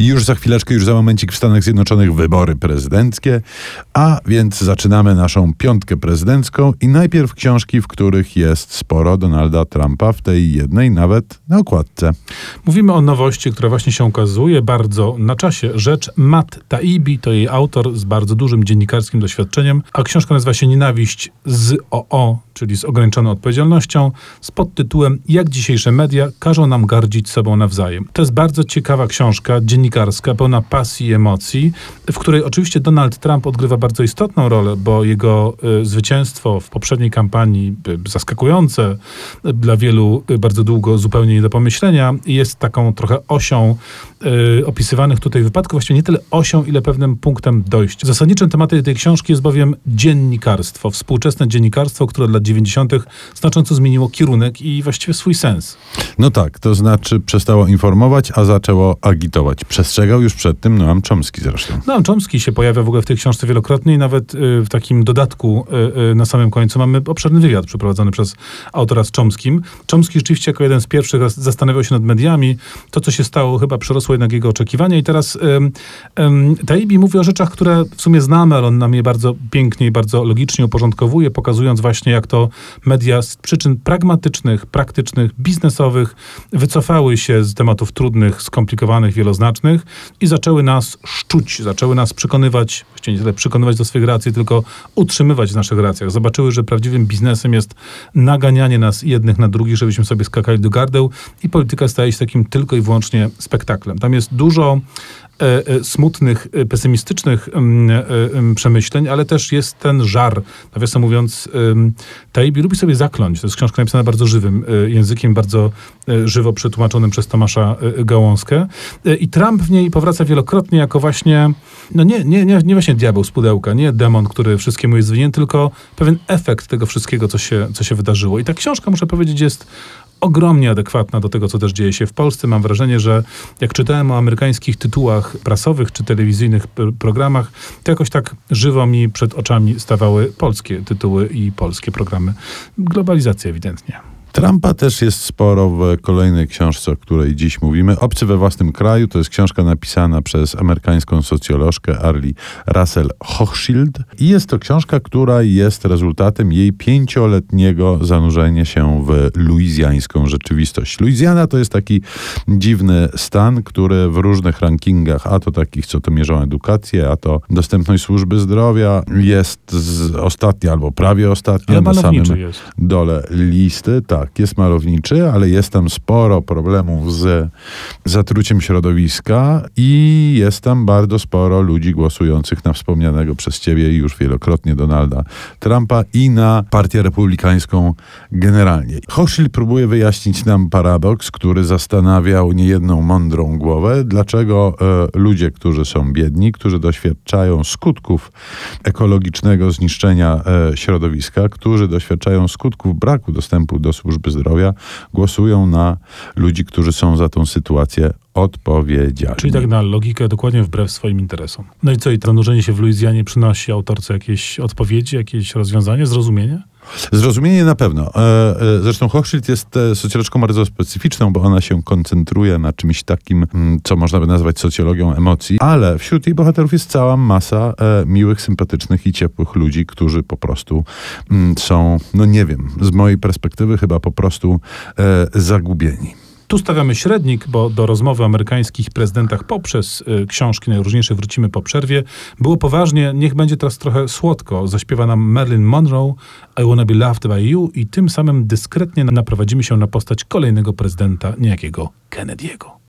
I już za chwileczkę, już za momencik w Stanach Zjednoczonych wybory prezydenckie, a więc zaczynamy naszą piątkę prezydencką i najpierw książki, w których jest sporo Donalda Trumpa, w tej jednej nawet na okładce. Mówimy o nowości, która właśnie się ukazuje bardzo na czasie. Rzecz Matt Taibbi to jej autor z bardzo dużym dziennikarskim doświadczeniem, a książka nazywa się Nienawiść z OO, czyli z ograniczoną odpowiedzialnością, z podtytułem Jak dzisiejsze media każą nam gardzić sobą nawzajem. To jest bardzo ciekawa książka dziennikarska, pełna pasji i emocji, w której oczywiście Donald Trump odgrywa bardzo istotną rolę, bo jego y, zwycięstwo w poprzedniej kampanii, y, zaskakujące y, dla wielu bardzo długo, zupełnie nie do pomyślenia, jest taką trochę osią y, opisywanych tutaj wypadków, właściwie nie tyle osią, ile pewnym punktem dojścia. Zasadniczym tematem tej książki jest bowiem dziennikarstwo, współczesne dziennikarstwo, które od lat 90. znacząco zmieniło kierunek i właściwie swój sens. No tak, to znaczy przestało informować, a zaczęło agitować. Przestrzegał już przed tym Noam Chomsky zresztą. No, Chomsky się pojawia w ogóle w tej książce wielokrotnie i nawet y, w takim dodatku y, na samym końcu mamy obszerny wywiad przeprowadzony przez autora z Chomskim. Chomsky rzeczywiście jako jeden z pierwszych zas- zastanawiał się nad mediami. To, co się stało, chyba przerosło jednak jego oczekiwania i teraz ym, ym, Taibbi mówi o rzeczach, które w sumie znamy, ale on nam je bardzo pięknie i bardzo logicznie uporządkowuje, pokazując właśnie, jak to media z przyczyn pragmatycznych, praktycznych, biznesowych wycofały się z tematów trudnych, skomplikowanych, wieloznacznych i zaczęły nas szczuć, zaczęły nas przekonywać, właściwie nie tyle przekonywać do swoich racji, tylko utrzymywać w naszych racjach. Zobaczyły, że prawdziwym biznesem jest naganianie nas jednych na drugich, żebyśmy sobie skakali do gardeł i polityka staje się takim tylko i wyłącznie spektaklem. Tam jest dużo e, e, smutnych, e, pesymistycznych e, em, przemyśleń, ale też jest ten żar. Nawiasem mówiąc, Taibbi lubi sobie zakląć. To jest książka napisana bardzo żywym językiem, bardzo żywo przetłumaczonym przez Tomasza Gałązkę. E, I Trump w niej powraca wielokrotnie jako właśnie, no nie, nie, nie, nie właśnie diabeł z pudełka, nie demon, który wszystkiemu jest winien, tylko pewien efekt tego wszystkiego, co się, co się wydarzyło. I ta książka, muszę powiedzieć, jest ogromnie adekwatna do tego, co też dzieje się w Polsce. Mam wrażenie, że jak czytałem o amerykańskich tytułach prasowych czy telewizyjnych programach, to jakoś tak żywo mi przed oczami stawały polskie tytuły i polskie programy. Globalizacja ewidentnie. Trumpa też jest sporo w kolejnej książce, o której dziś mówimy. Obcy we własnym kraju to jest książka napisana przez amerykańską socjolożkę Arlie Russell Hochschild. I jest to książka, która jest rezultatem jej pięcioletniego zanurzenia się w luizjańską rzeczywistość. Luizjana to jest taki dziwny stan, który w różnych rankingach, a to takich, co to mierzą edukację, a to dostępność służby zdrowia, jest ostatnia albo prawie ostatnia na samym jest. dole listy. Tak, jest malowniczy, ale jest tam sporo problemów z zatruciem środowiska i jest tam bardzo sporo ludzi głosujących na wspomnianego przez ciebie już wielokrotnie Donalda Trumpa i na partię republikańską generalnie. Hochschild próbuje wyjaśnić nam paradoks, który zastanawiał niejedną mądrą głowę, dlaczego e, ludzie, którzy są biedni, którzy doświadczają skutków ekologicznego zniszczenia e, środowiska, którzy doświadczają skutków braku dostępu do służby zdrowia, głosują na ludzi, którzy są za tą sytuację odpowiedzialni. Czyli tak na logikę dokładnie wbrew swoim interesom. No i co, i to się w Luizjanie przynosi autorce jakieś odpowiedzi, jakieś rozwiązanie, zrozumienie? Zrozumienie na pewno. E, e, Zresztą Hochschild jest e, socjolożką bardzo specyficzną, bo ona się koncentruje na czymś takim, mm, co można by nazwać socjologią emocji, ale wśród jej bohaterów jest cała masa miłych, sympatycznych i ciepłych ludzi, którzy po prostu mm, są, no nie wiem, z mojej perspektywy chyba po prostu zagubieni. Tu stawiamy średnik, bo do rozmowy o amerykańskich prezydentach poprzez y, książki najróżniejsze wrócimy po przerwie. Było poważnie, niech będzie teraz trochę słodko. Zaśpiewa nam Marilyn Monroe, I Wanna Be Loved By You i tym samym dyskretnie naprowadzimy się na postać kolejnego prezydenta, niejakiego Kennedy'ego.